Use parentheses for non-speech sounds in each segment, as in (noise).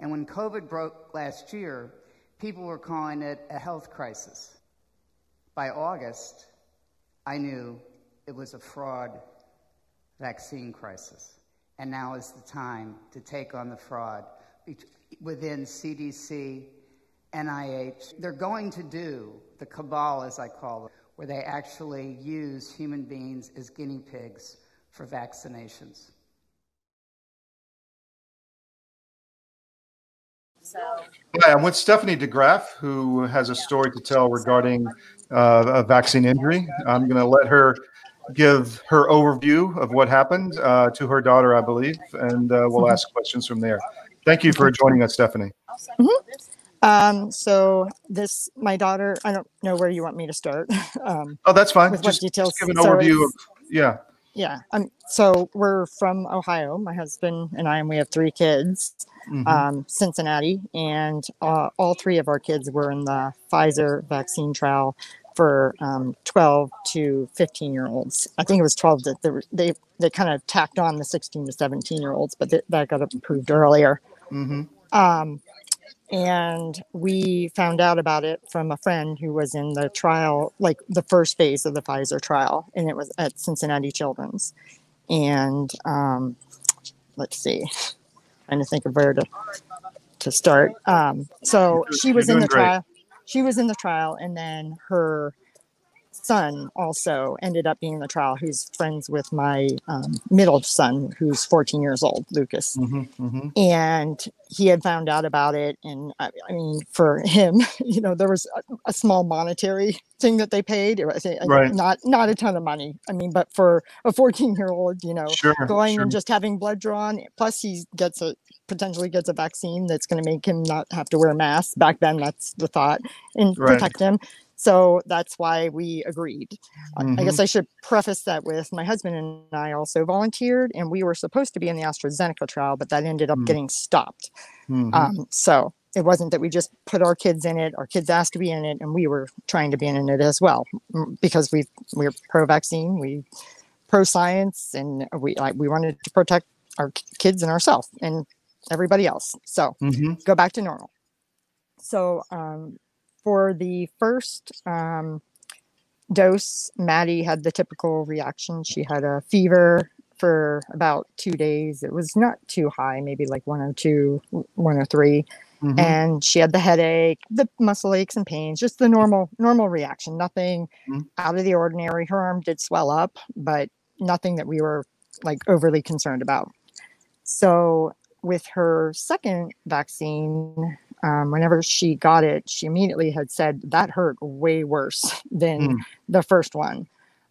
And when COVID broke last year, people were calling it a health crisis. By August, I knew it was a fraud vaccine crisis. And now is the time to take on the fraud within CDC, NIH. They're going to do the cabal, as I call it, where they actually use human beings as guinea pigs for vaccinations. So. Hi, I'm with Stephanie de Garay, who has a story to tell regarding uh, a vaccine injury. I'm going to let her give her overview of what happened uh, to her daughter, I believe, and uh, we'll ask questions from there. Thank you for joining us, Stephanie. Mm-hmm. Um, so this, my daughter, I don't know where you want me to start. (laughs) Um, oh, that's fine. Just, details? Just give an so overview of, yeah. Yeah. Um, so we're from Ohio, my husband and I, and we have three kids, mm-hmm. um, Cincinnati, and uh, all three of our kids were in the Pfizer vaccine trial for um, 12 to 15 year olds. I think it was 12 that they, they, they kind of tacked on the 16 to 17 year olds, but th- that got approved earlier. Mm-hmm. Um, and we found out about it from a friend who was in the trial, like the first phase of the Pfizer trial, and it was at Cincinnati Children's. And um, let's see, trying to think of where to to start. Um, so she was in the trial. She was in the trial, and then her son also ended up being in the trial, who's friends with my um, middle son, who's 14 years old, Lucas. Mm-hmm, mm-hmm. And he had found out about it. And I, I mean, for him, (laughs) you know, there was a, a, small monetary thing that they paid. It was a, right. not not a ton of money. I mean, but for a 14 year old, you know, sure, going sure. and just having blood drawn, plus he gets a potentially gets a vaccine that's going to make him not have to wear a mask. Back then, that's the thought, and right. protect him. So that's why we agreed. Mm-hmm. I guess mm-hmm. I should preface that with my husband and I also volunteered, and we were supposed to be in the AstraZeneca trial, but that ended up mm-hmm. getting stopped. Mm-hmm. Um, so it wasn't that we just put our kids in it, our kids asked to be in it, and we were trying to be in it as well because we we're pro vaccine, we pro science, and we like we wanted to protect our kids and ourselves and everybody else. So mm-hmm. go back to normal. So um, for the first um, dose, Maddie had the typical reaction. She had a fever for about two days. It was not too high, maybe like 102, 103. Mm-hmm. And she had the headache, the muscle aches and pains, just the normal normal reaction. Nothing mm-hmm. out of the ordinary. Her arm did swell up, but nothing that we were like overly concerned about. So with her second vaccine, um, whenever she got it, she immediately had said that hurt way worse (laughs) than mm. the first one.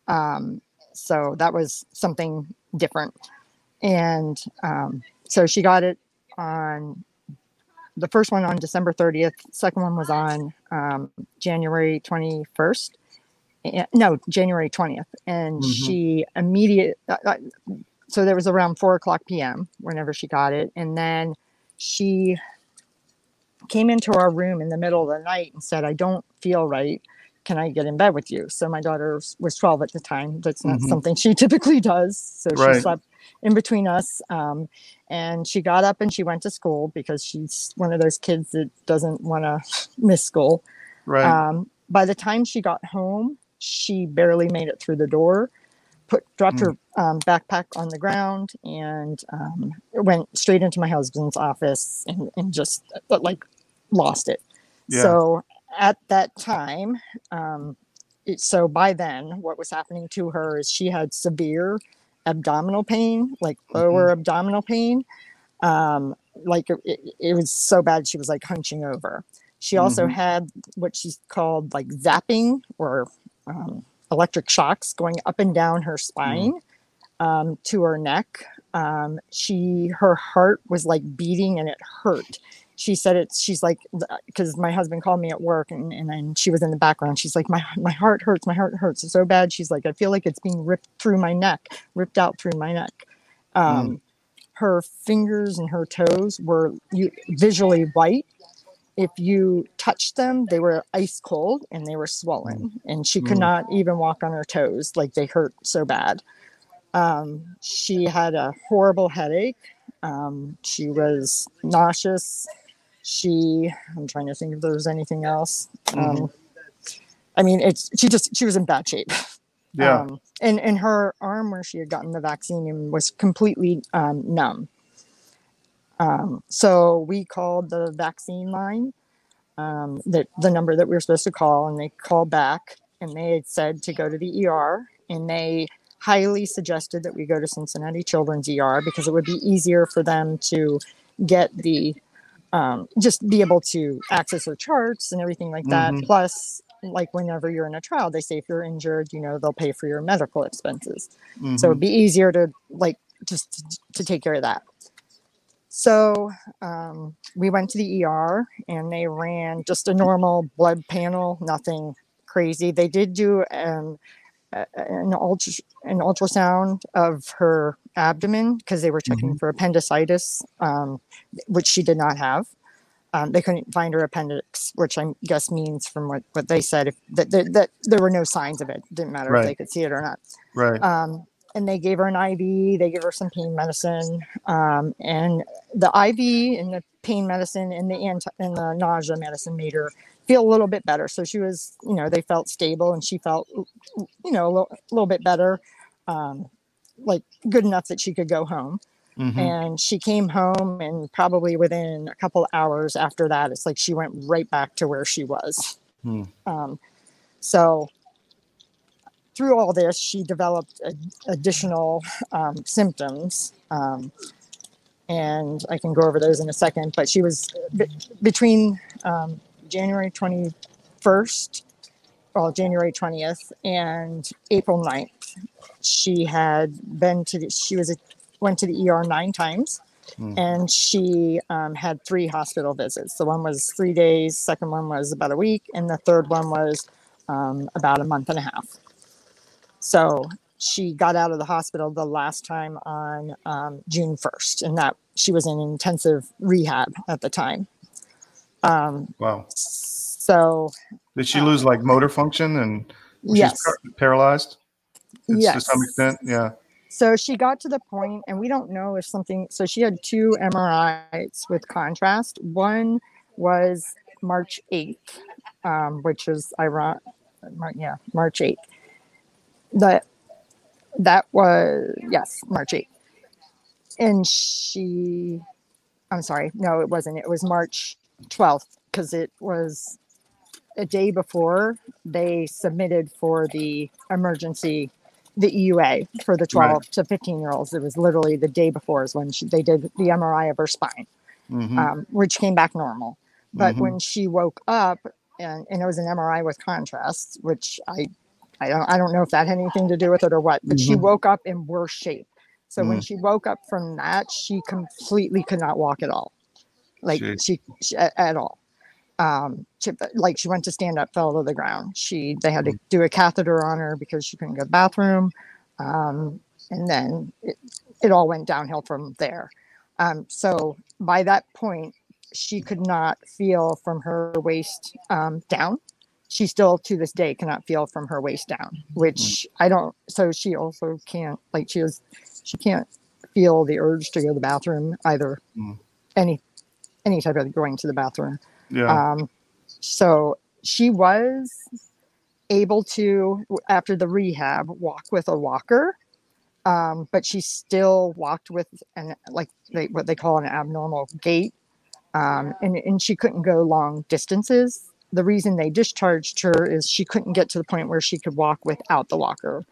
Um, so that was something different. And um, so she got it on the first one on December 30th, second one was on um, January 21st. No, January 20th. And mm-hmm. she immediate, uh, uh, so there was around four o'clock PM whenever she got it. And then she came into our room in the middle of the night and said, I don't feel right. Can I get in bed with you? So my daughter was 12 at the time. That's not mm-hmm. something (laughs) she typically does. So right. she slept in between us. Um, and she got up and she went to school because she's one of those kids that doesn't want to (laughs) miss school. Right. Um, by the time she got home, she barely made it through the door put dropped mm. her um, backpack on the ground and um, went straight into my husband's office and, and just uh, like lost it. Yeah. So at that time, um, it, so by then, what was happening to her is she had severe abdominal pain, like lower mm-hmm. abdominal pain. Um, like it, it, was so bad, she was like hunching over. She also mm-hmm. had what she's called like zapping or um, electric shocks going up and down her spine mm. um, to her neck. Um, she, her heart was like beating and it hurt. She said it, she's like, because my husband called me at work and, and then she was in the background. She's like, my, my heart hurts. My heart hurts so bad. She's like, I feel like it's being ripped through my neck, ripped out through my neck. Um, mm. Her fingers and her toes were visually white if you touched them, they were ice cold and they were swollen, mm. and she could mm. not even walk on her toes, like they hurt so bad. Um, she had a horrible headache. Um, she was nauseous. She, I'm trying to think if there was anything else. Um, I mean, it's she just she was in bad shape. Yeah. Um, and and her arm where she had gotten the vaccine was completely um, numb. Um, so we called the vaccine line, um, the the number that we were supposed to call, and they called back, and they had said to go to the ER, and they highly suggested that we go to Cincinnati Children's ER because it would be easier for them to get the um, just be able to access their charts and everything like that. Mhm. Plus, like whenever you're in a trial, they say if you're injured, you know, they'll pay for your medical expenses. So Mhm. it'd be easier to like just to, to take care of that. So um, we went to the ER and they ran just a normal blood panel, nothing crazy. They did do um, an, ultra, an ultrasound of her abdomen because they were checking for appendicitis, um, which she did not have. Um, they couldn't find her appendix, which I guess means from what, what they said if, that, that, that there were no signs of it. Didn't matter if they could see it or not right. And they gave her an IV. They gave her some pain medicine, um, and the IV and the pain medicine and the anti- and the nausea medicine made her feel a little bit better. So she was, you know, they felt stable, and she felt, you know, a little, a little bit better, um, like good enough that she could go home. Mhm. And she came home, and probably within a couple hours after that, it's like she went right back to where she was. Hmm. Um, so through all this, she developed a, additional um, symptoms. Um, and I can go over those in a second, but she was be- between um, January 21st, well, January 20th and April 9th. She had been to, the, she was, a, went to the ER nine times Hmm. and she um, had three hospital visits. The one was three days, second one was about a week, and the third one was um, about a month and a half. So she got out of the hospital the last time on um, June 1st, and that she was in intensive rehab at the time. Um, Wow. so, Did she lose like motor function and yes. par- paralyzed? It's Yes. To some extent, yeah. So she got to the point, and we don't know if something. So she had two MRIs with contrast. One was March 8th, um, which is ironic. Yeah, March 8th. That that was yes, March 8th. And she, I'm sorry, no, it wasn't. It was March 12th because it was a day before they submitted for the emergency the EUA for the 12 to 15 year olds. It was literally the day before is when she, they did the MRI of her spine, Mhm. um, which came back normal. But Mhm. when she woke up, and, and it was an MRI with contrast, which I, I don't, I don't know if that had anything to do with it or what. But she Mhm. woke up in worse shape. So when Mm. she woke up from that, she completely could not walk at all, like Jeez. she, she at, at all. Um, she, like she went to stand up, fell to the ground. She they had to do a catheter on her because she couldn't go to the bathroom, um, and then it, it all went downhill from there. Um, so by that point, she could not feel from her waist um, down. She still to this day cannot feel from her waist down, which I don't. So she also can't like she is she can't feel the urge to go to the bathroom either. Mm. Any any type of going to the bathroom. Yeah. Um, so she was able to, after the rehab, walk with a walker, um, but she still walked with an like they, what they call an abnormal gait, um, and and she couldn't go long distances. The reason they discharged her is she couldn't get to the point where she could walk without the walker,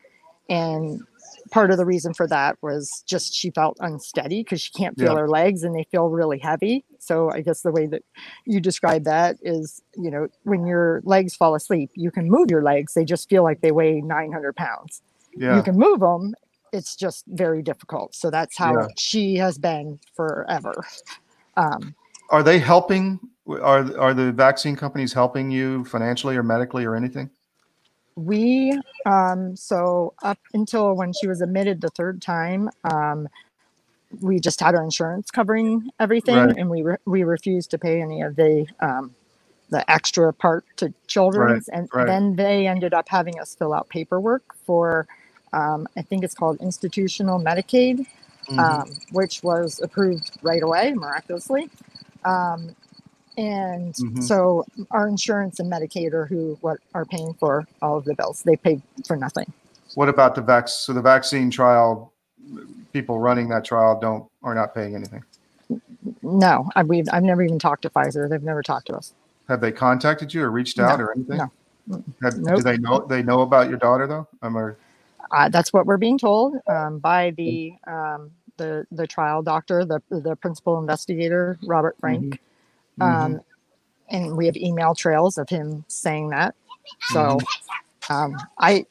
and part of the reason for that was just she felt unsteady because she can't feel Yeah. her legs and they feel really heavy. So I guess the way that you describe that is, you know, when your legs fall asleep, you can move your legs. They just feel like they weigh 900 pounds. yeah. You can move them. It's just very difficult. So that's how Yeah. she has been forever. Um, Are they helping? Are are the vaccine companies helping you financially or medically or anything? we um so up until when she was admitted the third time um we just had our insurance covering everything Right. and we re- we refused to pay any of the um the extra part to children's and right. then they ended up having us fill out paperwork for um i think it's called institutional medicaid Mhm. um, which was approved right away, miraculously. And Mhm. so our insurance and Medicaid are who what are paying for all of the bills. They pay for nothing. What about the vac? So the vaccine trial, people running that trial don't are not paying anything. No, I, we've, I've never even talked to Pfizer. They've never talked to us. Have they contacted you or reached No, out or anything? no. Have, Do they know they know about your daughter though? Um, or, Uh, that's what we're being told um, by the um, the the trial doctor, the the principal investigator, Robert Frenck. Mhm. Um, and we have email trails of him saying that. So um, I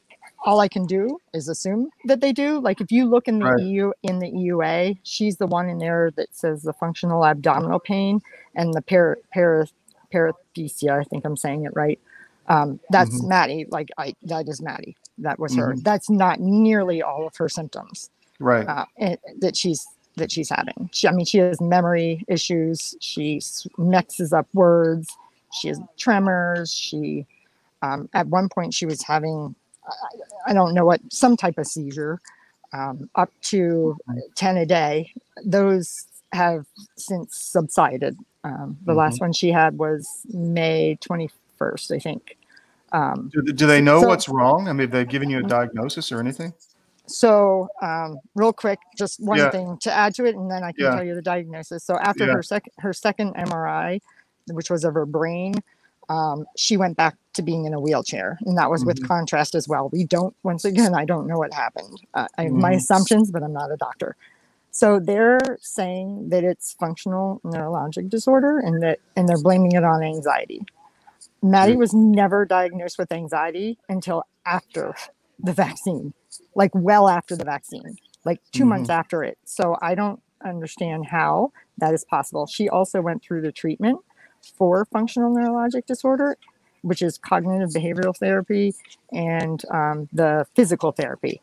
all I can do is assume that they do. Like if you look in the Right. EU in the EUA, she's the one in there that says the functional abdominal pain and the para, para, paresthesia. I think I'm saying it right. Um, that's Mhm. Maddie. Like I, that is Maddie. That was her. Mhm. That's not nearly all of her symptoms right. uh, and- that she's that she's having. She, I mean, she has memory issues. She mixes up words. She has tremors. She, um, at one point, she was having, I, I don't know what, some type of seizure, um, up to ten a day. Those have since subsided. Um, the last one she had was May twenty first, I think. Um, do, do they know so- what's wrong? I mean, have they given you a diagnosis or anything? So, um, real quick, just one Yeah. thing to add to it, and then I can Yeah. tell you the diagnosis. So, after Yeah. her second her second MRI, which was of her brain, um, she went back to being in a wheelchair, and that was with Mhm. contrast as well. We don't. Once again, I don't know what happened. Uh, I have my Mhm. assumptions, but I'm not a doctor. So they're saying that it's functional neurologic disorder, and that and they're blaming it on anxiety. Maddie Mm. was never diagnosed with anxiety until after the vaccine, like well after the vaccine, like 2 Mhm. months after it. So I don't understand how that is possible. She also went through the treatment for functional neurologic disorder, which is cognitive behavioral therapy and um, the physical therapy.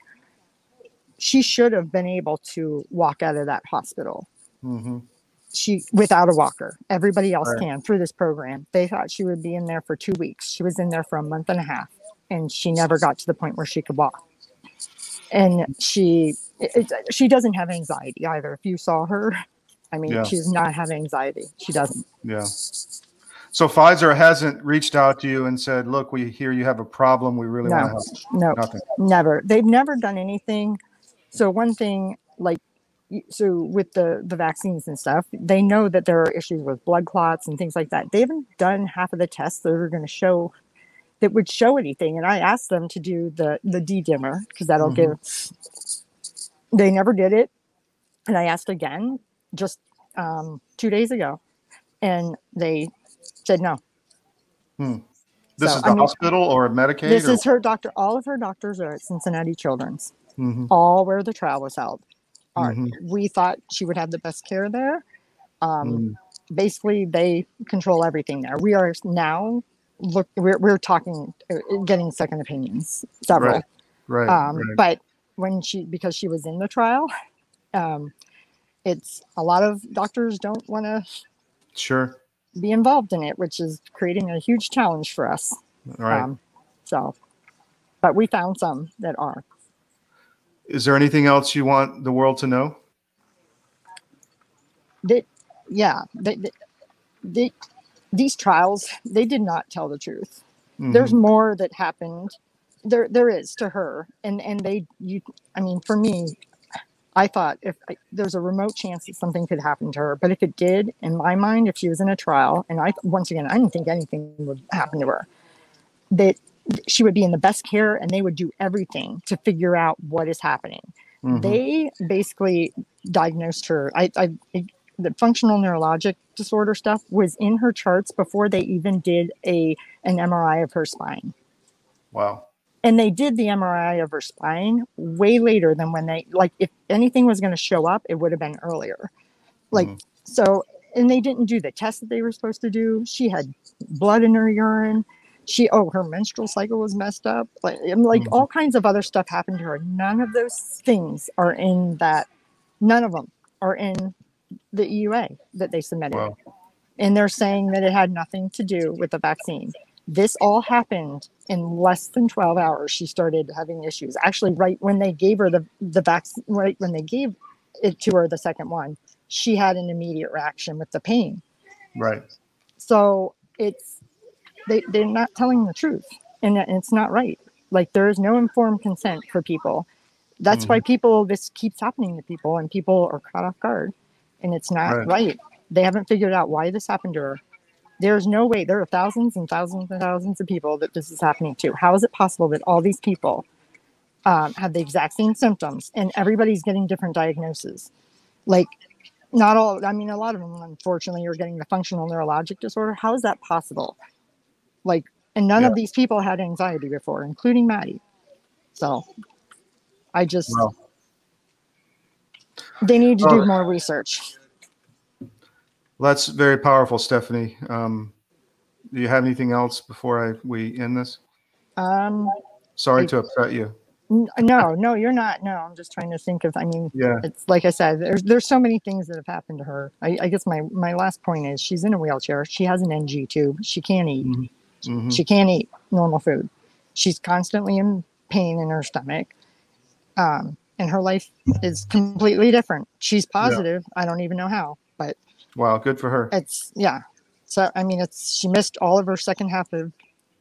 She should have been able to walk out of that hospital hmm she without a walker. Everybody else Right. can through this program. They thought she would be in there for two weeks. She was in there for a month and a half, and she never got to the point where she could walk. And she it, she doesn't have anxiety either. If you saw her, I mean, Yeah. she does not have anxiety. She doesn't. Yeah. So Pfizer hasn't reached out to you and said, "Look, we hear you have a problem. We really want to No, help." no, Nothing. never. They've never done anything. So one thing, like, so with the the vaccines and stuff, they know that there are issues with blood clots and things like that. They haven't done half of the tests that are going to show that would show anything. And I asked them to do the the D dimer because that'll Mhm. give. They never did it, and I asked again just um, two days ago, and they said no. This So, is the I mean, hospital or Medicaid? This or, is her doctor. All of her doctors are at Cincinnati Children's Mhm, all where the trial was held. Mhm, We thought she would have the best care there. Um, mhm. Basically, they control everything there. We are now look. We're, we're talking, uh, getting second opinions, several. Right. um, right. But when she, because she was in the trial, um, it's a lot of doctors don't want to Sure. be involved in it, which is creating a huge challenge for us. Right. Um, so, but we found some that are. is there anything else you want the world to know? they, yeah, they, they, they, these trials, they did not tell the truth. There's Mhm, more that happened. There, there is to her, and and they, you, I mean, for me, I thought if I, there's a remote chance that something could happen to her, but if it did, in my mind, if she was in a trial, and I once again, I didn't think anything would happen to her, that she would be in the best care, and they would do everything to figure out what is happening mhm. they basically diagnosed her I, I the functional neurologic disorder stuff was in her charts before they even did a an mri of her spine wow. and they did the mri of her spine way later than when they like if anything was going to show up it would have been earlier like Mhm. so and they didn't do the test that they were supposed to do she had blood in her urine she oh her menstrual cycle was messed up like like Mhm. all kinds of other stuff happened to her none of those things are in that none of them are in the EUA that they submitted Wow. and they're saying that it had nothing to do with the vaccine this all happened in less than 12 hours she started having issues actually right when they gave her the the vaccine right when they gave it to her the second one, she had an immediate reaction with the pain. Right. So it's they they're not telling the truth, and it's not right. Like there is no informed consent for people. That's why mm-hmm. people this keeps happening to people, and people are caught off guard, and it's not Right. right. They haven't figured out why this happened to her. There's no way. There are thousands and thousands and thousands of people that this is happening to. How is it possible that all these people um, have the exact same symptoms and everybody's getting different diagnoses? Like, not all. I mean, a lot of them, unfortunately, are getting the functional neurologic disorder. How is that possible? Like, and none Yeah. of these people had anxiety before, including Maddie. So, I just Well, they need to Oh. do more research. that's very powerful, Stephanie. Um, do you have anything else before I we end this? Um, Sorry I- to upset you. no, no, you're not. No, I'm just trying to think of. I mean, Yeah. it's like I said, there's there's so many things that have happened to her. I, I guess my my last point is she's in a wheelchair. She has an NG tube. She can't eat. Mhm. She can't eat normal food. She's constantly in pain in her stomach. Um, and her life is completely different. She's positive. I don't even know how, but Wow. Good for her. it's yeah. So I mean, it's she missed all of her second half of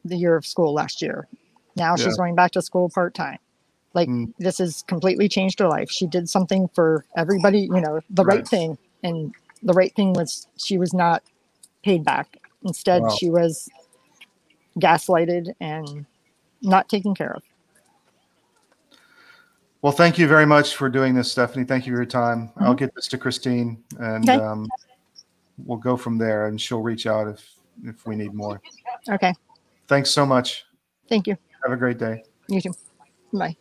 the year of school last year. Now she's Yeah. going back to school part time. Like Mm. this has completely changed her life. She did something for everybody, you know, the right, Right. thing, and the right thing was she was not paid back. Instead, Wow. she was gaslighted and not taken care of. Well, thank you very much for doing this, Stephanie. Thank you for your time. I'll Mm-hmm. get this to Christine and Okay. um, we'll go from there and she'll reach out if, if we need more. Okay, Thanks so much. thank you. Have a great day. You too. Bye.